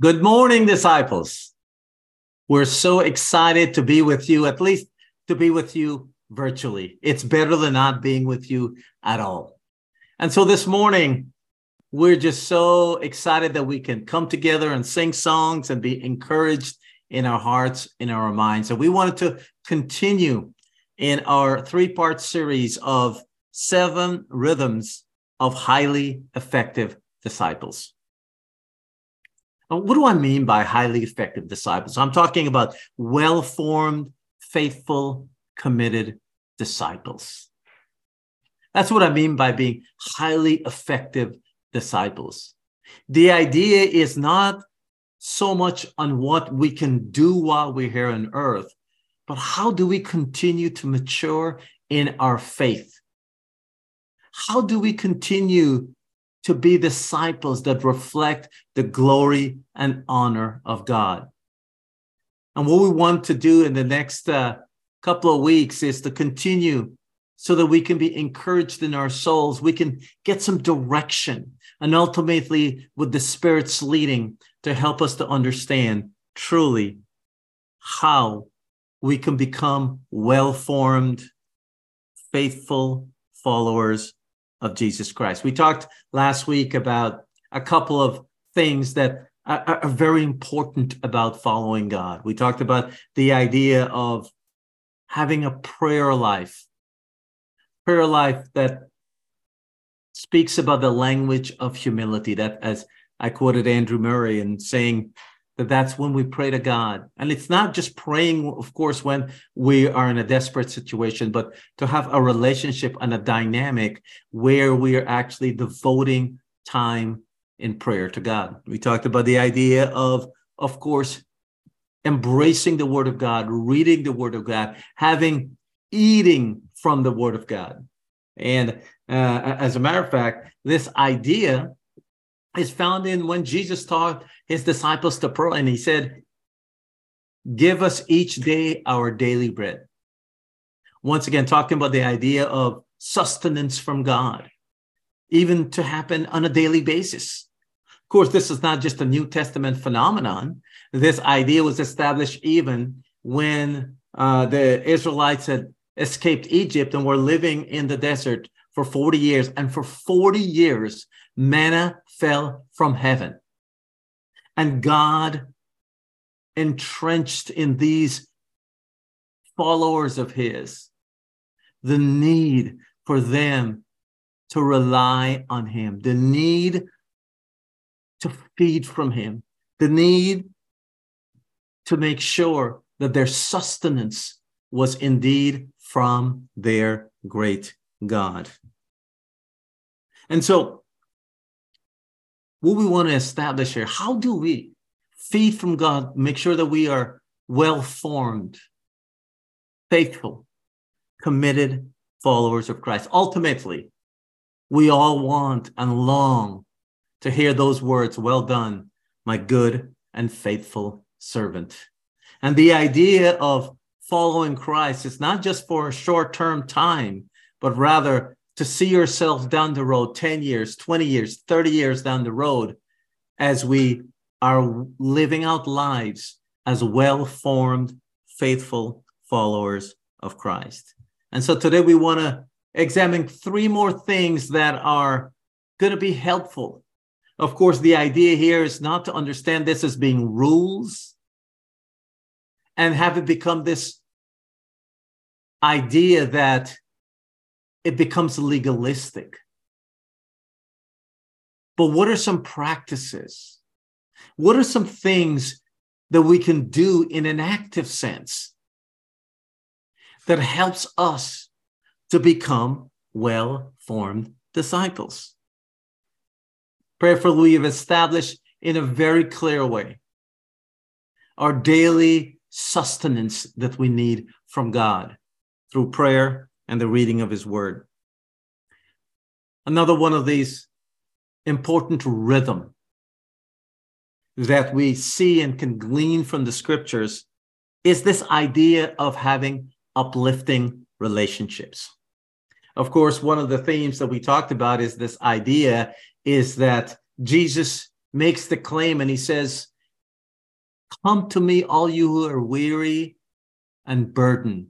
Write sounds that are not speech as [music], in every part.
Good morning, disciples. We're so excited to be with you, at least to be with you virtually. It's better than not being with you at all. And so this morning, we're just so excited that we can come together and sing songs and be encouraged in our hearts, in our minds. So we wanted to continue in our three part series of seven rhythms of highly effective disciples. Uh, what do I mean by highly effective disciples? I'm talking about well formed, faithful, committed disciples. That's what I mean by being highly effective disciples. The idea is not so much on what we can do while we're here on earth, but how do we continue to mature in our faith? How do we continue to be disciples that reflect the glory and honor of God. And what we want to do in the next uh, couple of weeks is to continue so that we can be encouraged in our souls. We can get some direction and ultimately, with the Spirit's leading, to help us to understand truly how we can become well formed, faithful followers of Jesus Christ. We talked last week about a couple of things that are, are, very important about following God. We talked about the idea of having a prayer life, prayer life that speaks about the language of humility. That, as I quoted Andrew Murray in saying, that that's when we pray to God. And it's not just praying, of course, when we are in a desperate situation, but to have a relationship and a dynamic where we are actually devoting time in prayer to God. We talked about the idea of, of course, embracing the word of God, reading the word of God, having eating from the word of God. And uh, as a matter of fact, this idea is found in when Jesus taught his disciples to pray, and he said, Give us each day our daily bread. Once again, talking about the idea of sustenance from God, even to happen on a daily basis. Of course, this is not just a New Testament phenomenon. This idea was established even when uh, the Israelites had escaped Egypt and were living in the desert for 40 years. And for 40 years, manna fell from heaven. And God entrenched in these followers of His the need for them to rely on Him, the need to feed from Him, the need to make sure that their sustenance was indeed from their great God. And so what we want to establish here how do we feed from God, make sure that we are well formed, faithful, committed followers of Christ? Ultimately, we all want and long to hear those words, Well done, my good and faithful servant. And the idea of following Christ is not just for a short term time, but rather to see yourself down the road 10 years, 20 years, 30 years down the road as we are living out lives as well formed, faithful followers of Christ. And so today we want to examine three more things that are going to be helpful. Of course, the idea here is not to understand this as being rules and have it become this idea that it becomes legalistic. But what are some practices? What are some things that we can do in an active sense that helps us to become well formed disciples? Prayerfully, we have established in a very clear way our daily sustenance that we need from God through prayer and the reading of his word. Another one of these important rhythm that we see and can glean from the scriptures is this idea of having uplifting relationships. Of course, one of the themes that we talked about is this idea is that Jesus makes the claim and he says Come to me, all you who are weary and burdened.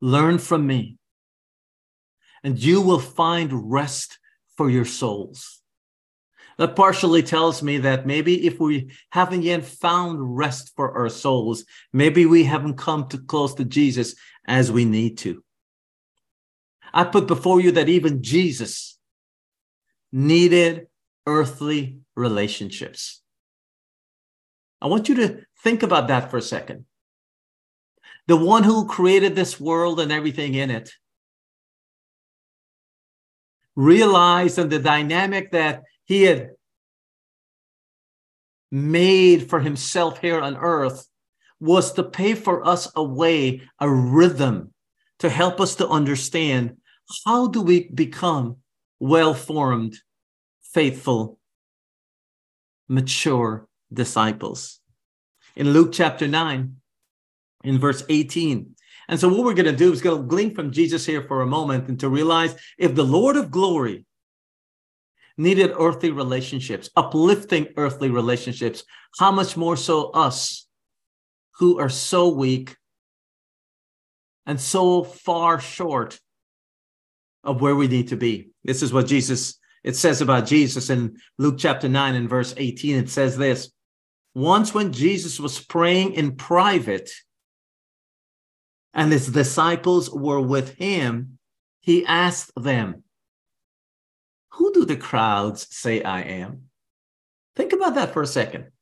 Learn from me, and you will find rest for your souls. That partially tells me that maybe if we haven't yet found rest for our souls, maybe we haven't come too close to Jesus as we need to. I put before you that even Jesus needed earthly relationships. I want you to think about that for a second. The one who created this world and everything in it realized in the dynamic that he had made for himself here on earth was to pay for us a way, a rhythm to help us to understand how do we become well-formed, faithful, mature disciples. In Luke chapter 9, in verse 18. And so what we're going to do is going to glean from Jesus here for a moment and to realize if the Lord of glory needed earthly relationships, uplifting earthly relationships, how much more so us who are so weak and so far short of where we need to be. This is what Jesus, it says about Jesus in Luke chapter 9 and verse 18. It says this Once when Jesus was praying in private and his disciples were with him, he asked them, who do the crowds say I am? Think about that for a second.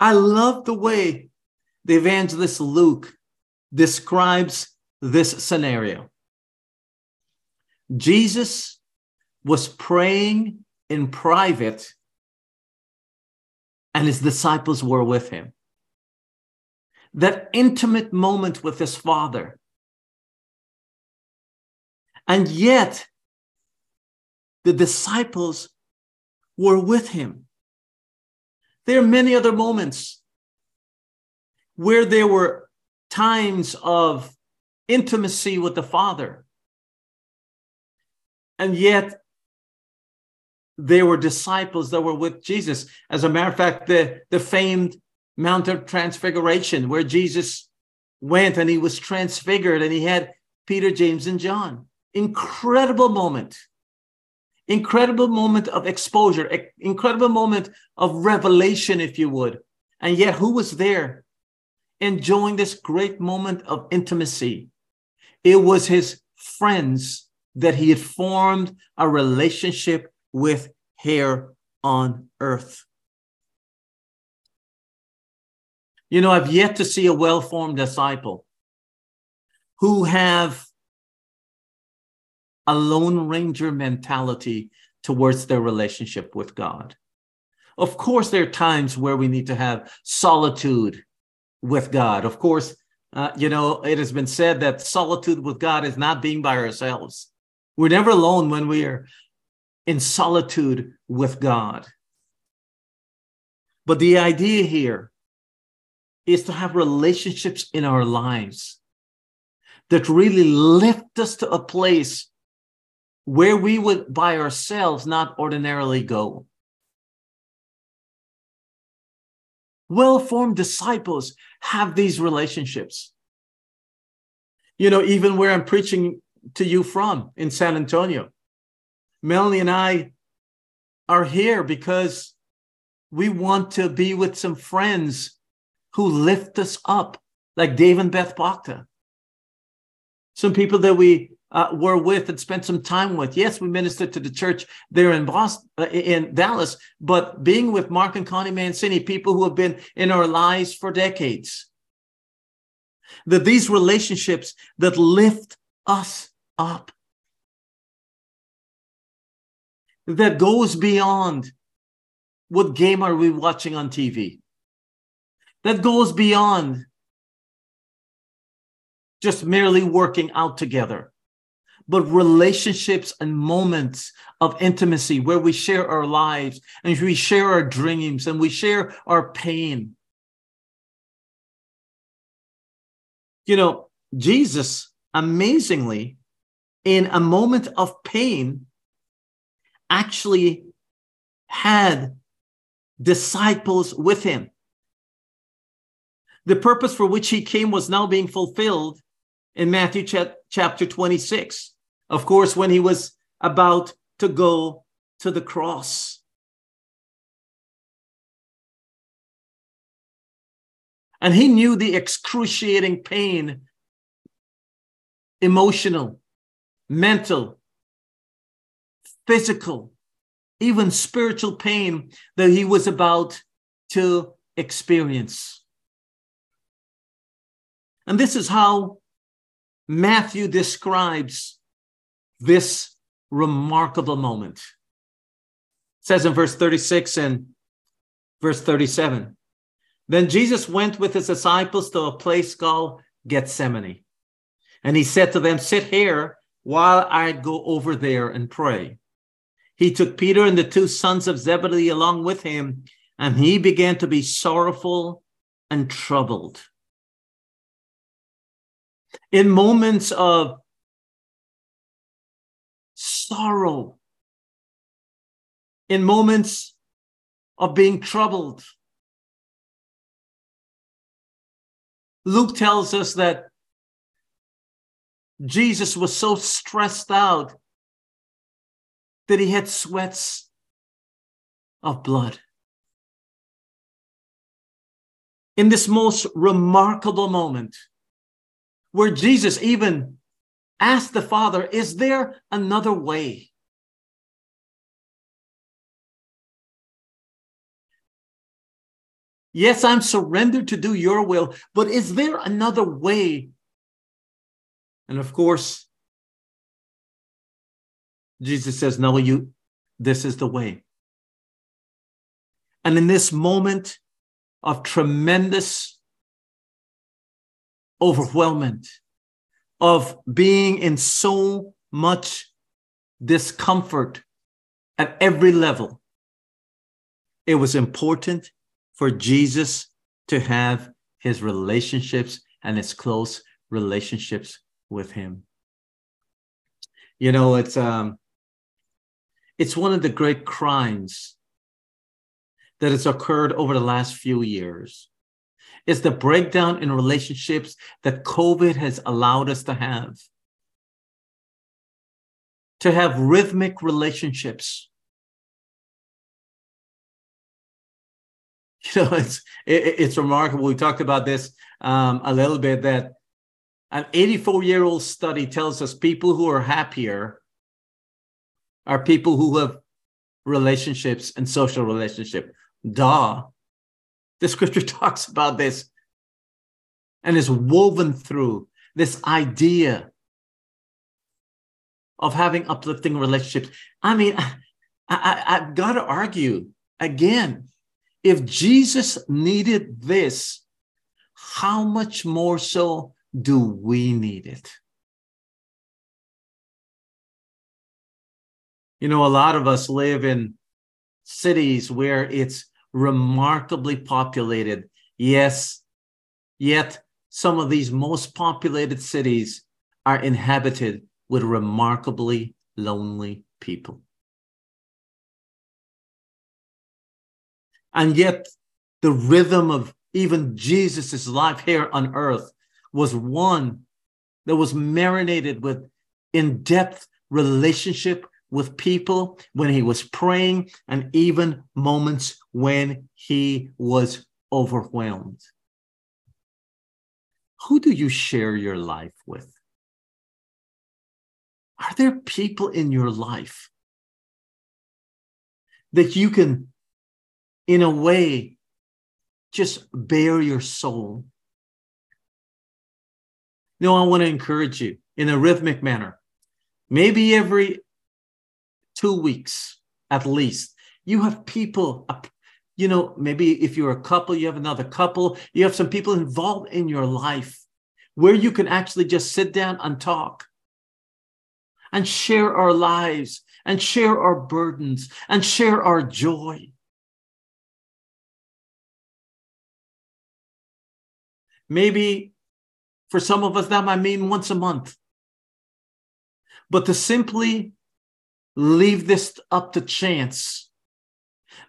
I love the way the evangelist Luke describes this scenario. Jesus was praying in private, and his disciples were with him. That intimate moment with his father. And yet, the disciples were with him. There are many other moments where there were times of intimacy with the Father. And yet, there were disciples that were with Jesus. As a matter of fact, the, the famed Mount of Transfiguration, where Jesus went and he was transfigured and he had Peter, James, and John. Incredible moment incredible moment of exposure, incredible moment of revelation, if you would. And yet, who was there enjoying this great moment of intimacy? It was his friends that he had formed a relationship with here on earth. You know, I've yet to see a well formed disciple who have a Lone Ranger mentality towards their relationship with God. Of course, there are times where we need to have solitude with God. Of course, uh, you know, it has been said that solitude with God is not being by ourselves. We're never alone when we are in solitude with God. But the idea here is to have relationships in our lives that really lift us to a place where we would by ourselves not ordinarily go. Well formed disciples have these relationships. You know, even where I'm preaching to you from in San Antonio, Melanie and I are here because we want to be with some friends who lift us up, like Dave and Beth Bacta. Some people that we uh, were with and spent some time with. Yes, we ministered to the church there in Boston, uh, in Dallas, but being with Mark and Connie Mancini, people who have been in our lives for decades. That these relationships that lift us up, that goes beyond what game are we watching on TV, that goes beyond just merely working out together but relationships and moments of intimacy where we share our lives and we share our dreams and we share our pain. You know, Jesus amazingly, in a moment of pain, actually had disciples with him. The purpose for which he came was now being fulfilled in Matthew ch- chapter 26. Of course, when he was about to go to the cross. And he knew the excruciating pain, emotional, mental, physical, even spiritual pain that he was about to experience. And this is how Matthew describes this remarkable moment. It says in verse 36 and verse 37 Then Jesus went with his disciples to a place called Gethsemane. And he said to them, Sit here while I go over there and pray. He took Peter and the two sons of Zebedee along with him, and he began to be sorrowful and troubled. In moments of sorrow, in moments of being troubled, Luke tells us that Jesus was so stressed out that he had sweats of blood. In this most remarkable moment, where Jesus even asked the Father, Is there another way? Yes, I'm surrendered to do your will, but is there another way? And of course, Jesus says, No, you, this is the way. And in this moment of tremendous overwhelmment, of being in so much discomfort at every level, it was important for Jesus to have his relationships and his close relationships with him. You know, it's um it's one of the great crimes that has occurred over the last few years. It's the breakdown in relationships that COVID has allowed us to have. To have rhythmic relationships. [laughs] You know, it's it, it's remarkable. We talked about this um, a little bit that an 84 year old study tells us people who are happier are people who have relationships and social relationship. Duh. The scripture [laughs] talks about this and is woven through this idea of having uplifting relationships. I mean, [laughs] I, I, I've got to argue again if Jesus needed this, how much more so do we need it? You know, a lot of us live in cities where it's remarkably populated. Yes, yet some of these most populated cities are inhabited with remarkably lonely people. And yet, the rhythm of even Jesus' life here on earth was one that was marinated with in depth relationship with people when he was praying and even moments when he was overwhelmed. Who do you share your life with? Are there people in your life that you can, in a way, just bare your soul? No, I want to encourage you in a rhythmic manner. Maybe every two weeks at least. You have people, you know, maybe if you're a couple, you have another couple, you have some people involved in your life where you can actually just sit down and talk and share our lives and share our burdens and share our joy. Maybe for some of us, that might mean once a month. But to simply leave this up to chance,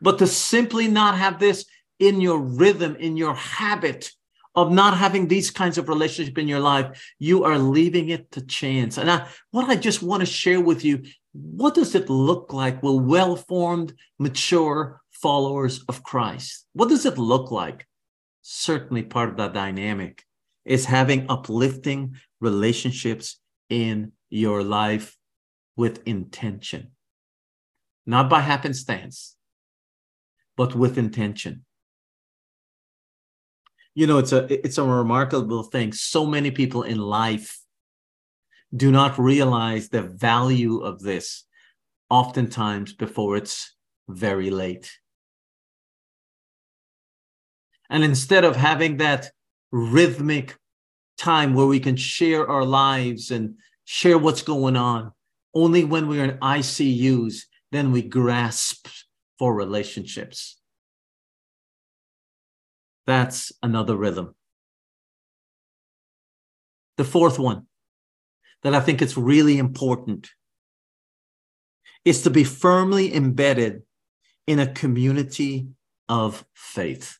but to simply not have this in your rhythm, in your habit of not having these kinds of relationship in your life, you are leaving it to chance. And I, what I just want to share with you, what does it look like with well-formed, mature followers of Christ? What does it look like? Certainly part of that dynamic is having uplifting relationships in your life with intention, not by happenstance, but with intention. You know it's a it's a remarkable thing. So many people in life do not realize the value of this oftentimes before it's very late. And instead of having that rhythmic time where we can share our lives and share what's going on only when we're in ICUs then we grasp for relationships that's another rhythm. The fourth one that I think it's really important is to be firmly embedded in a community of faith.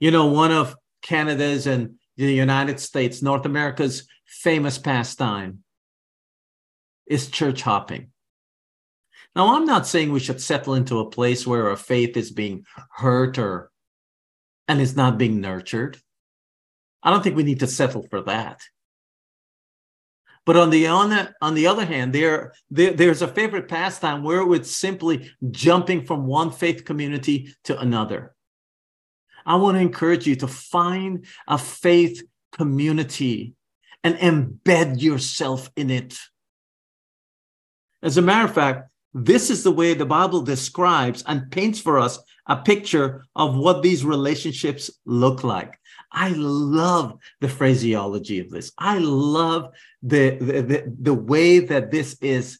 You know, one of Canada's and the United States, North America's famous pastime is church hopping. Now, I'm not saying we should settle into a place where our faith is being hurt or and is not being nurtured. I don't think we need to settle for that. But on the on the, on the other hand, there, there there's a favorite pastime where it's simply jumping from one faith community to another. I want to encourage you to find a faith community and embed yourself in it. As a matter of fact, this is the way the Bible describes and paints for us a picture of what these relationships look like. I love the phraseology of this. I love the, the, the, the, way that this is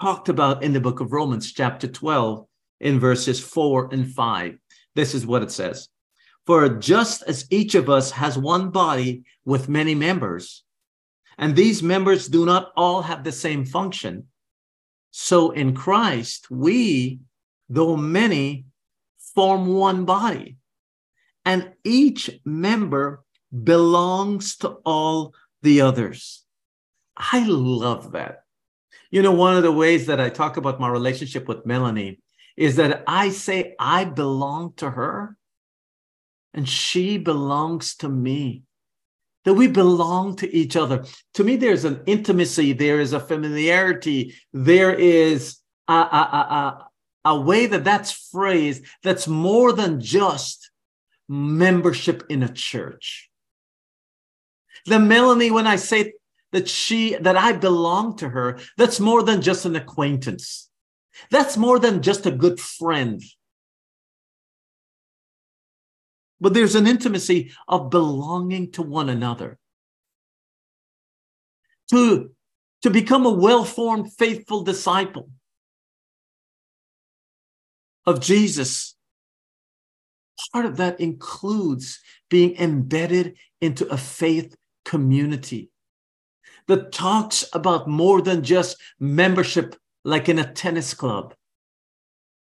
talked about in the book of Romans, chapter 12, in verses 4 and 5. This is what it says For just as each of us has one body with many members, and these members do not all have the same function, so in Christ, we, though many, form one body, and each member belongs to all the others. I love that. You know, one of the ways that I talk about my relationship with Melanie is that I say I belong to her and she belongs to me that we belong to each other. To me, there's an intimacy, there is a familiarity, there is a, a, a, a, a way that that's phrased that's more than just membership in a church. The Melanie, when I say that she, that I belong to her, that's more than just an acquaintance. That's more than just a good friend. But there's an intimacy of belonging to one another. To, to become a well formed, faithful disciple of Jesus, part of that includes being embedded into a faith community that talks about more than just membership, like in a tennis club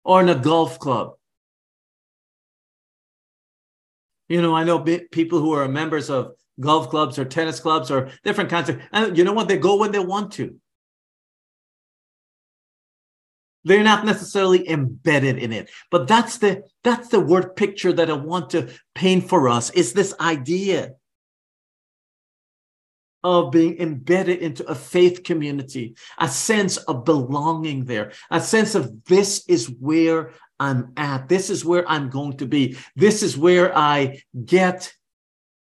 or in a golf club you know, I know people who are members of golf clubs or tennis clubs or different kinds of, and you know what? They go when they want to. They're not necessarily embedded in it, but that's the that's the word picture that I want to paint for us. Is this idea of being embedded into a faith community, a sense of belonging there, a sense of this is where I'm at. This is where I'm going to be. This is where I get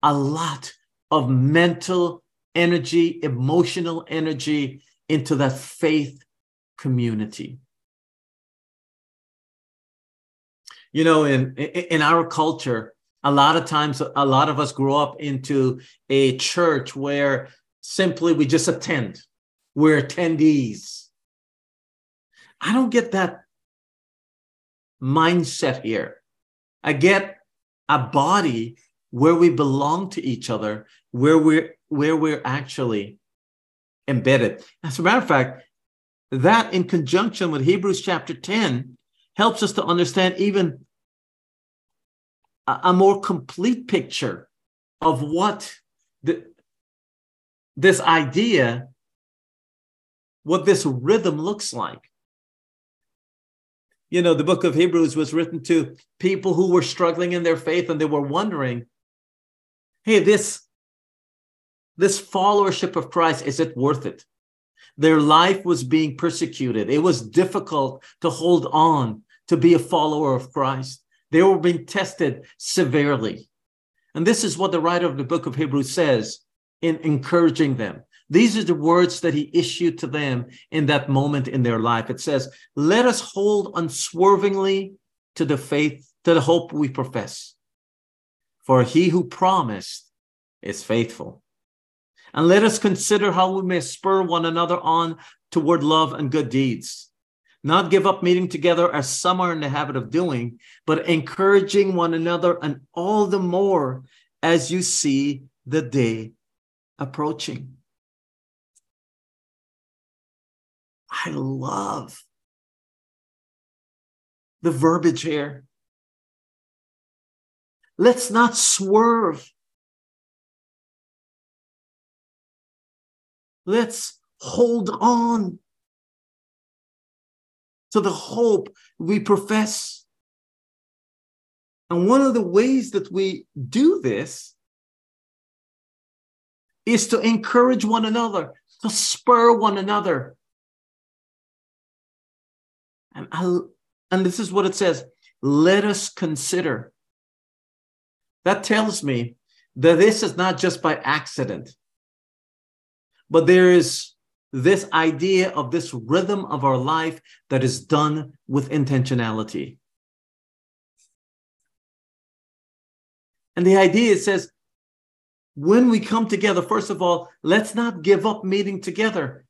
a lot of mental energy, emotional energy into that faith community. You know, in, in our culture, a lot of times, a lot of us grow up into a church where simply we just attend, we're attendees. I don't get that mindset here. I get a body where we belong to each other, where we're where we're actually embedded. As a matter of fact, that in conjunction with Hebrews chapter 10 helps us to understand even a, a more complete picture of what the, this idea, what this rhythm looks like. You know, the book of Hebrews was written to people who were struggling in their faith and they were wondering, hey, this, this followership of Christ, is it worth it? Their life was being persecuted. It was difficult to hold on to be a follower of Christ. They were being tested severely. And this is what the writer of the book of Hebrews says in encouraging them. These are the words that he issued to them in that moment in their life. It says, Let us hold unswervingly to the faith, to the hope we profess. For he who promised is faithful. And let us consider how we may spur one another on toward love and good deeds. Not give up meeting together as some are in the habit of doing, but encouraging one another, and all the more as you see the day approaching. I love the verbiage here. Let's not swerve. Let's hold on to the hope we profess. And one of the ways that we do this is to encourage one another, to spur one another. And, I, and this is what it says let us consider. That tells me that this is not just by accident, but there is this idea of this rhythm of our life that is done with intentionality. And the idea says, when we come together, first of all, let's not give up meeting together.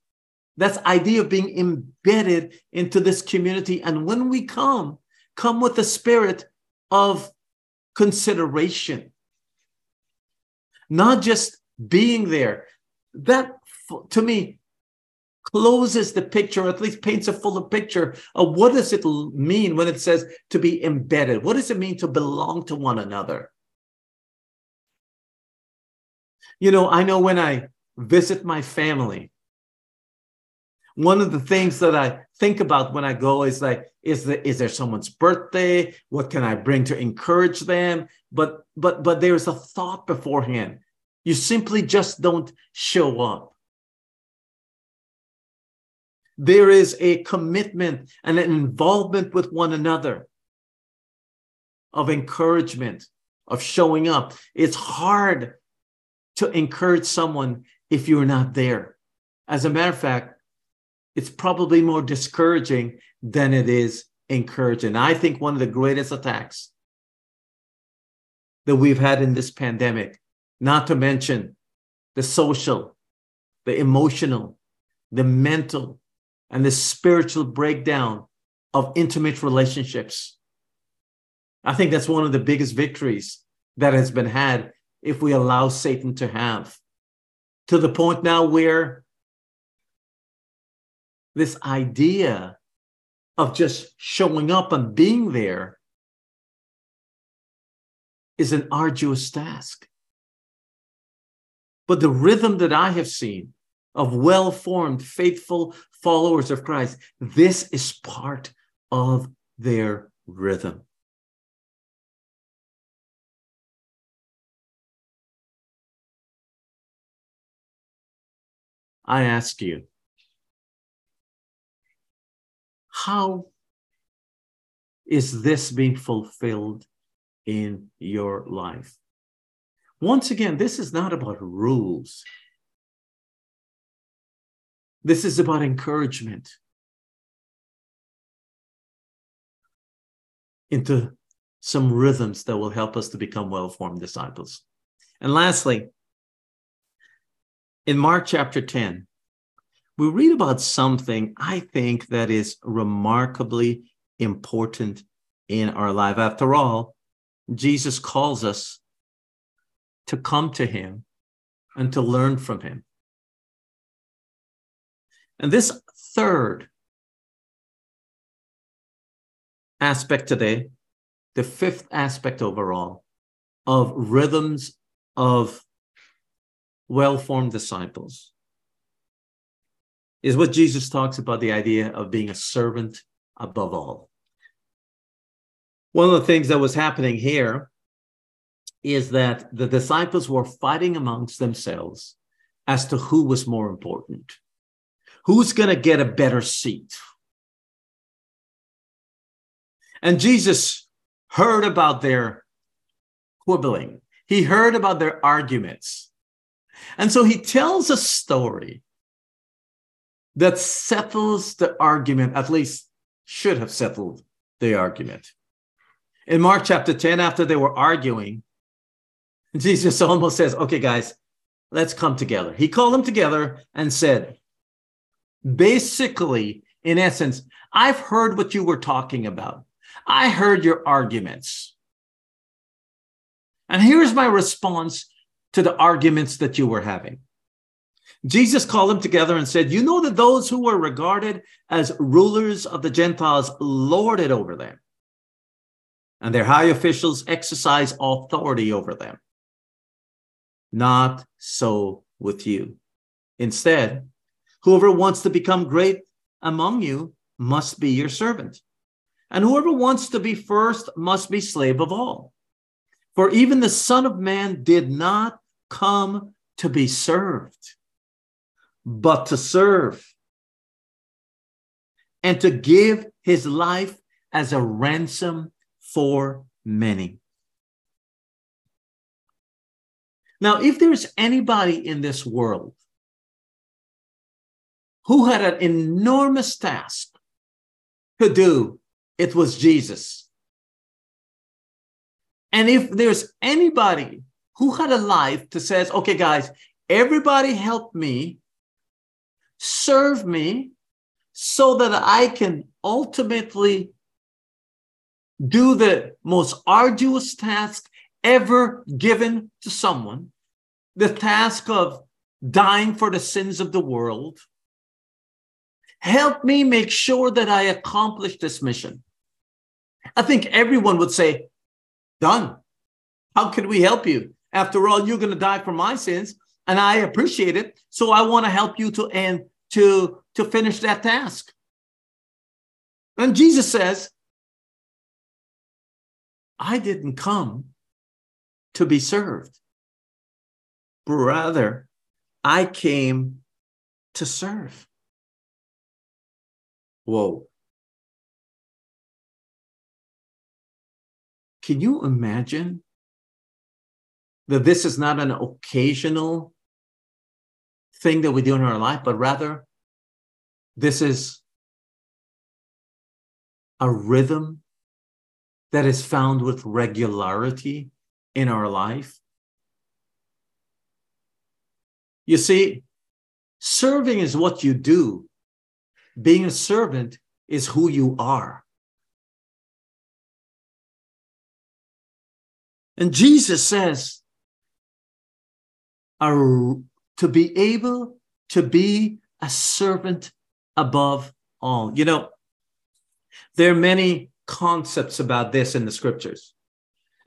That's idea of being embedded into this community. And when we come, come with the spirit of consideration, not just being there. That, to me, closes the picture, or at least paints a fuller picture of what does it mean when it says to be embedded? What does it mean to belong to one another? You know, I know when I visit my family, one of the things that I think about when I go is like, is the is there someone's birthday? What can I bring to encourage them? But but but there's a thought beforehand. You simply just don't show up there is a commitment and an involvement with one another of encouragement, of showing up. It's hard to encourage someone if you're not there. As a matter of fact, it's probably more discouraging than it is encouraging. I think one of the greatest attacks that we've had in this pandemic, not to mention the social, the emotional, the mental, and the spiritual breakdown of intimate relationships. I think that's one of the biggest victories that has been had if we allow Satan to have. To the point now where this idea of just showing up and being there is an arduous task. But the rhythm that I have seen of well formed, faithful followers of Christ, this is part of their rhythm. I ask you, how is this being fulfilled in your life? Once again, this is not about rules. This is about encouragement into some rhythms that will help us to become well formed disciples. And lastly, in Mark chapter 10, we read about something I think that is remarkably important in our life. After all, Jesus calls us to come to him and to learn from him. And this third aspect today, the fifth aspect overall, of rhythms of well formed disciples is what Jesus talks about the idea of being a servant above all. One of the things that was happening here is that the disciples were fighting amongst themselves as to who was more important. Who's going to get a better seat? And Jesus heard about their quibbling, he heard about their arguments. And so he tells a story that settles the argument, at least should have settled the argument. In Mark chapter 10, after they were arguing, Jesus almost says, Okay, guys, let's come together. He called them together and said, basically, in essence, I've heard what you were talking about. I heard your arguments. And here's my response to the arguments that you were having. Jesus called them together and said, You know that those who were regarded as rulers of the Gentiles lord it over them, and their high officials exercise authority over them. Not so with you. Instead, whoever wants to become great among you must be your servant. And whoever wants to be first must be slave of all. For even the Son of Man did not come to be served, but to serve and to give his life as a ransom for many. Now, if there's anybody in this world who had an enormous task to do, it was Jesus. And if there's anybody who had a life to says, okay, guys, everybody help me, serve me, so that I can ultimately do the most arduous task ever given to someone the task of dying for the sins of the world. Help me make sure that I accomplish this mission. I think everyone would say, Done. How can we help you? After all, you're going to die for my sins, and I appreciate it. So I want to help you to end to, to finish that task. And Jesus says, I didn't come to be served. Brother, I came to serve. Whoa. Can you imagine that this is not an occasional thing that we do in our life, but rather this is a rhythm that is found with regularity in our life. You see, serving is what you do, being a servant is who you are. And Jesus says, to be able to be a servant above all. You know, there are many concepts about this in the scriptures.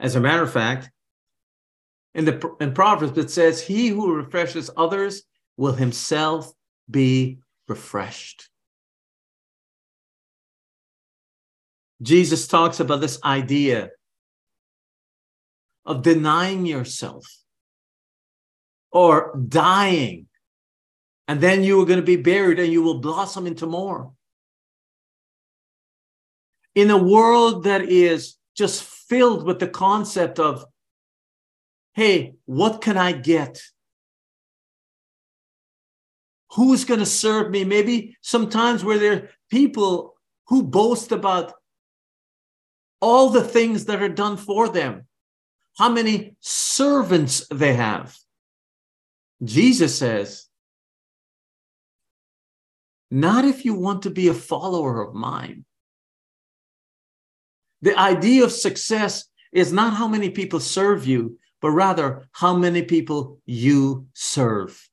As a matter of fact, in the in Proverbs, it says, He who refreshes others will himself be refreshed. Jesus talks about this idea of denying yourself or dying, and then you are going to be buried and you will blossom into more. In a world that is just filled with the concept of, hey, what can I get? Who's going to serve me? Maybe sometimes where there are people who boast about all the things that are done for them, how many servants they have. Jesus says, not if you want to be a follower of mine. The idea of success is not how many people serve you, but rather how many people you serve.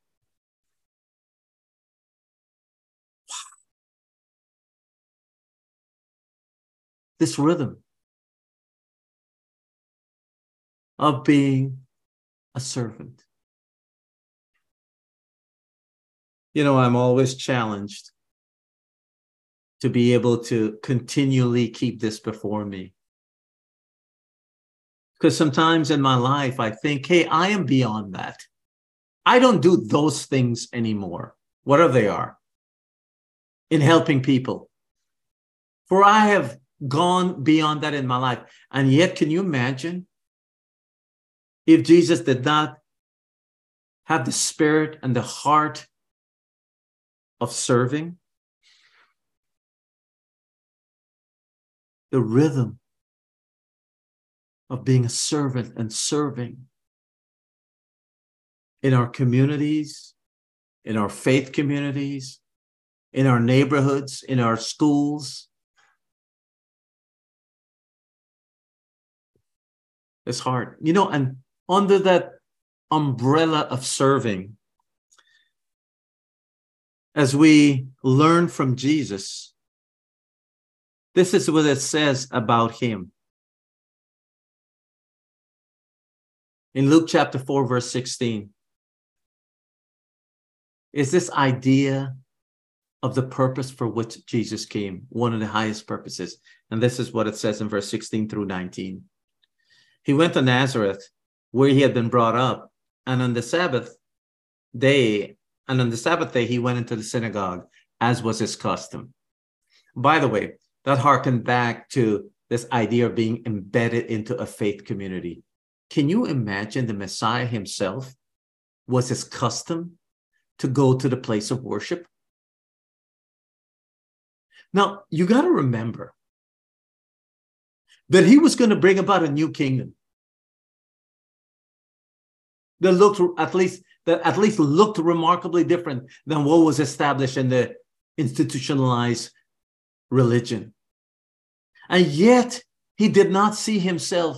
This rhythm of being a servant. You know, I'm always challenged to be able to continually keep this before me. Because sometimes in my life, I think, hey, I am beyond that. I don't do those things anymore, whatever they are, in helping people. For I have gone beyond that in my life. And yet, can you imagine if Jesus did not have the spirit and the heart of serving? The rhythm of being a servant and serving in our communities, in our faith communities, in our neighborhoods, in our schools. It's hard, you know, and under that umbrella of serving, as we learn from Jesus, this is what it says about him. In Luke chapter 4, verse 16, is this idea of the purpose for which Jesus came, one of the highest purposes. And this is what it says in verse 16 through 19. He went to Nazareth, where he had been brought up, and on the Sabbath day, and on the Sabbath day, he went into the synagogue, as was his custom. By the way, that harkened back to this idea of being embedded into a faith community. Can you imagine the Messiah himself was his custom to go to the place of worship? Now, you got to remember that he was going to bring about a new kingdom that looked at least that at least looked remarkably different than what was established in the institutionalized religion. And yet he did not see himself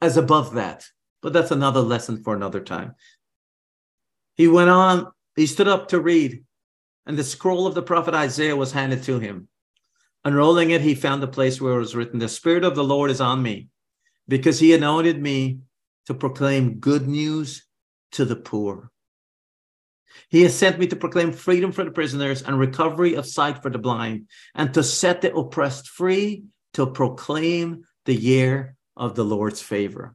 as above that. But that's another lesson for another time. He went on, he stood up to read, and the scroll of the prophet Isaiah was handed to him. Unrolling it, he found the place where it was written, The Spirit of the Lord is on me, because he anointed me to proclaim good news to the poor. He has sent me to proclaim freedom for the prisoners and recovery of sight for the blind, and to set the oppressed free, to proclaim the year of the Lord's favor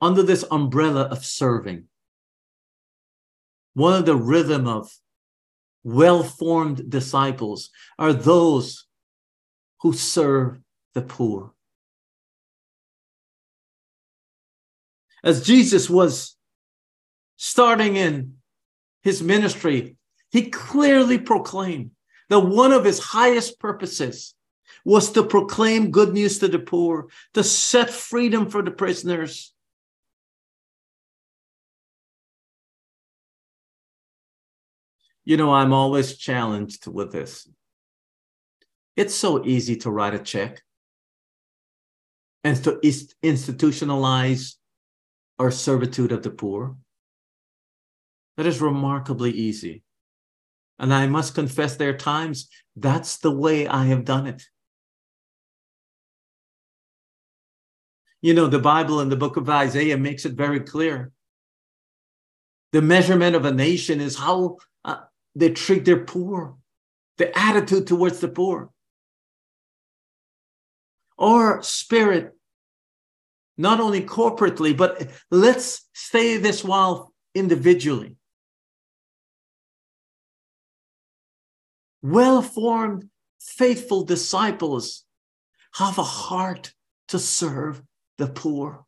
under this umbrella of serving. One of the rhythm of well-formed disciples are those who serve the poor. As Jesus was starting in his ministry, he clearly proclaimed that one of his highest purposes was to proclaim good news to the poor, to set freedom for the prisoners, You know, I'm always challenged with this. It's so easy to write a check and to institutionalize our servitude of the poor. That is remarkably easy. And I must confess, there are times that's the way I have done it. You know, the Bible in the book of Isaiah makes it very clear. The measurement of a nation is how uh, they treat their poor, the attitude towards the poor. Our spirit, not only corporately, but let's say this while individually. Well formed, faithful disciples have a heart to serve the poor.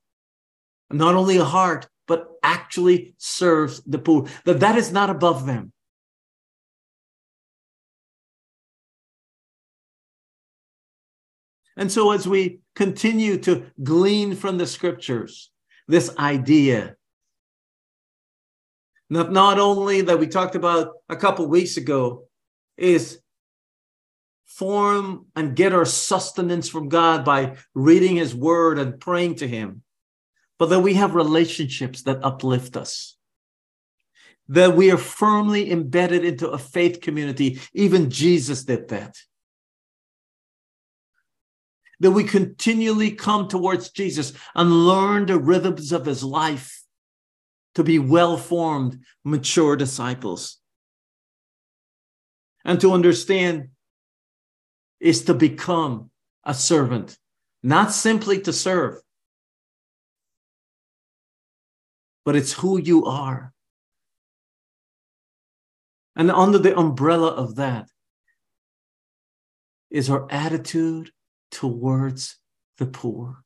Not only a heart, but actually serves the poor. That that is not above them. And so, as we continue to glean from the scriptures, this idea not, not only that we talked about a couple weeks ago is form and get our sustenance from God by reading his word and praying to him, but that we have relationships that uplift us. That we are firmly embedded into a faith community. Even Jesus did that. That we continually come towards Jesus and learn the rhythms of his life to be well formed, mature disciples. And to understand is to become a servant, not simply to serve, but it's who you are. And under the umbrella of that is our attitude towards the poor.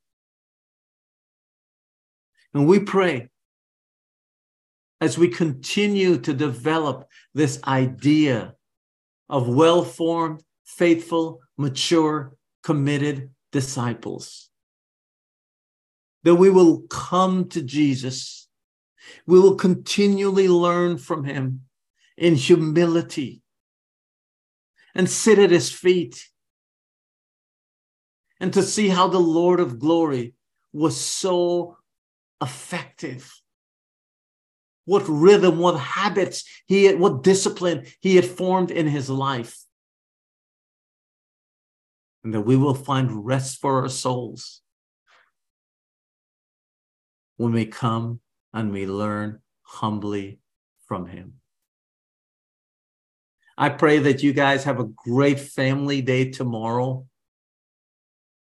And we pray as we continue to develop this idea of well formed, faithful, mature, committed disciples, that we will come to Jesus. We will continually learn from him in humility and sit at his feet and to see how the Lord of glory was so effective. What rhythm, what habits he had, what discipline he had formed in his life. And that we will find rest for our souls when we come and we learn humbly from him. I pray that you guys have a great family day tomorrow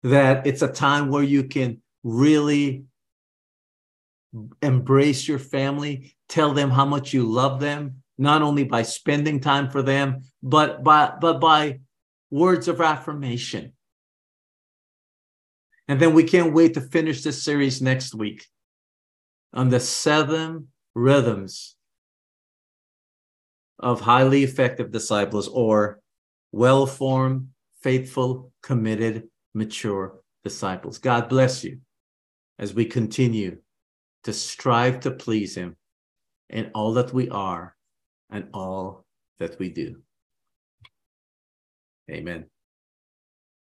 that it's a time where you can really embrace your family, tell them how much you love them, not only by spending time for them, but by, but by words of affirmation. And then we can't wait to finish this series next week on the seven rhythms of highly effective disciples or well formed, faithful, committed mature disciples. God bless you as we continue to strive to please Him in all that we are and all that we do. Amen.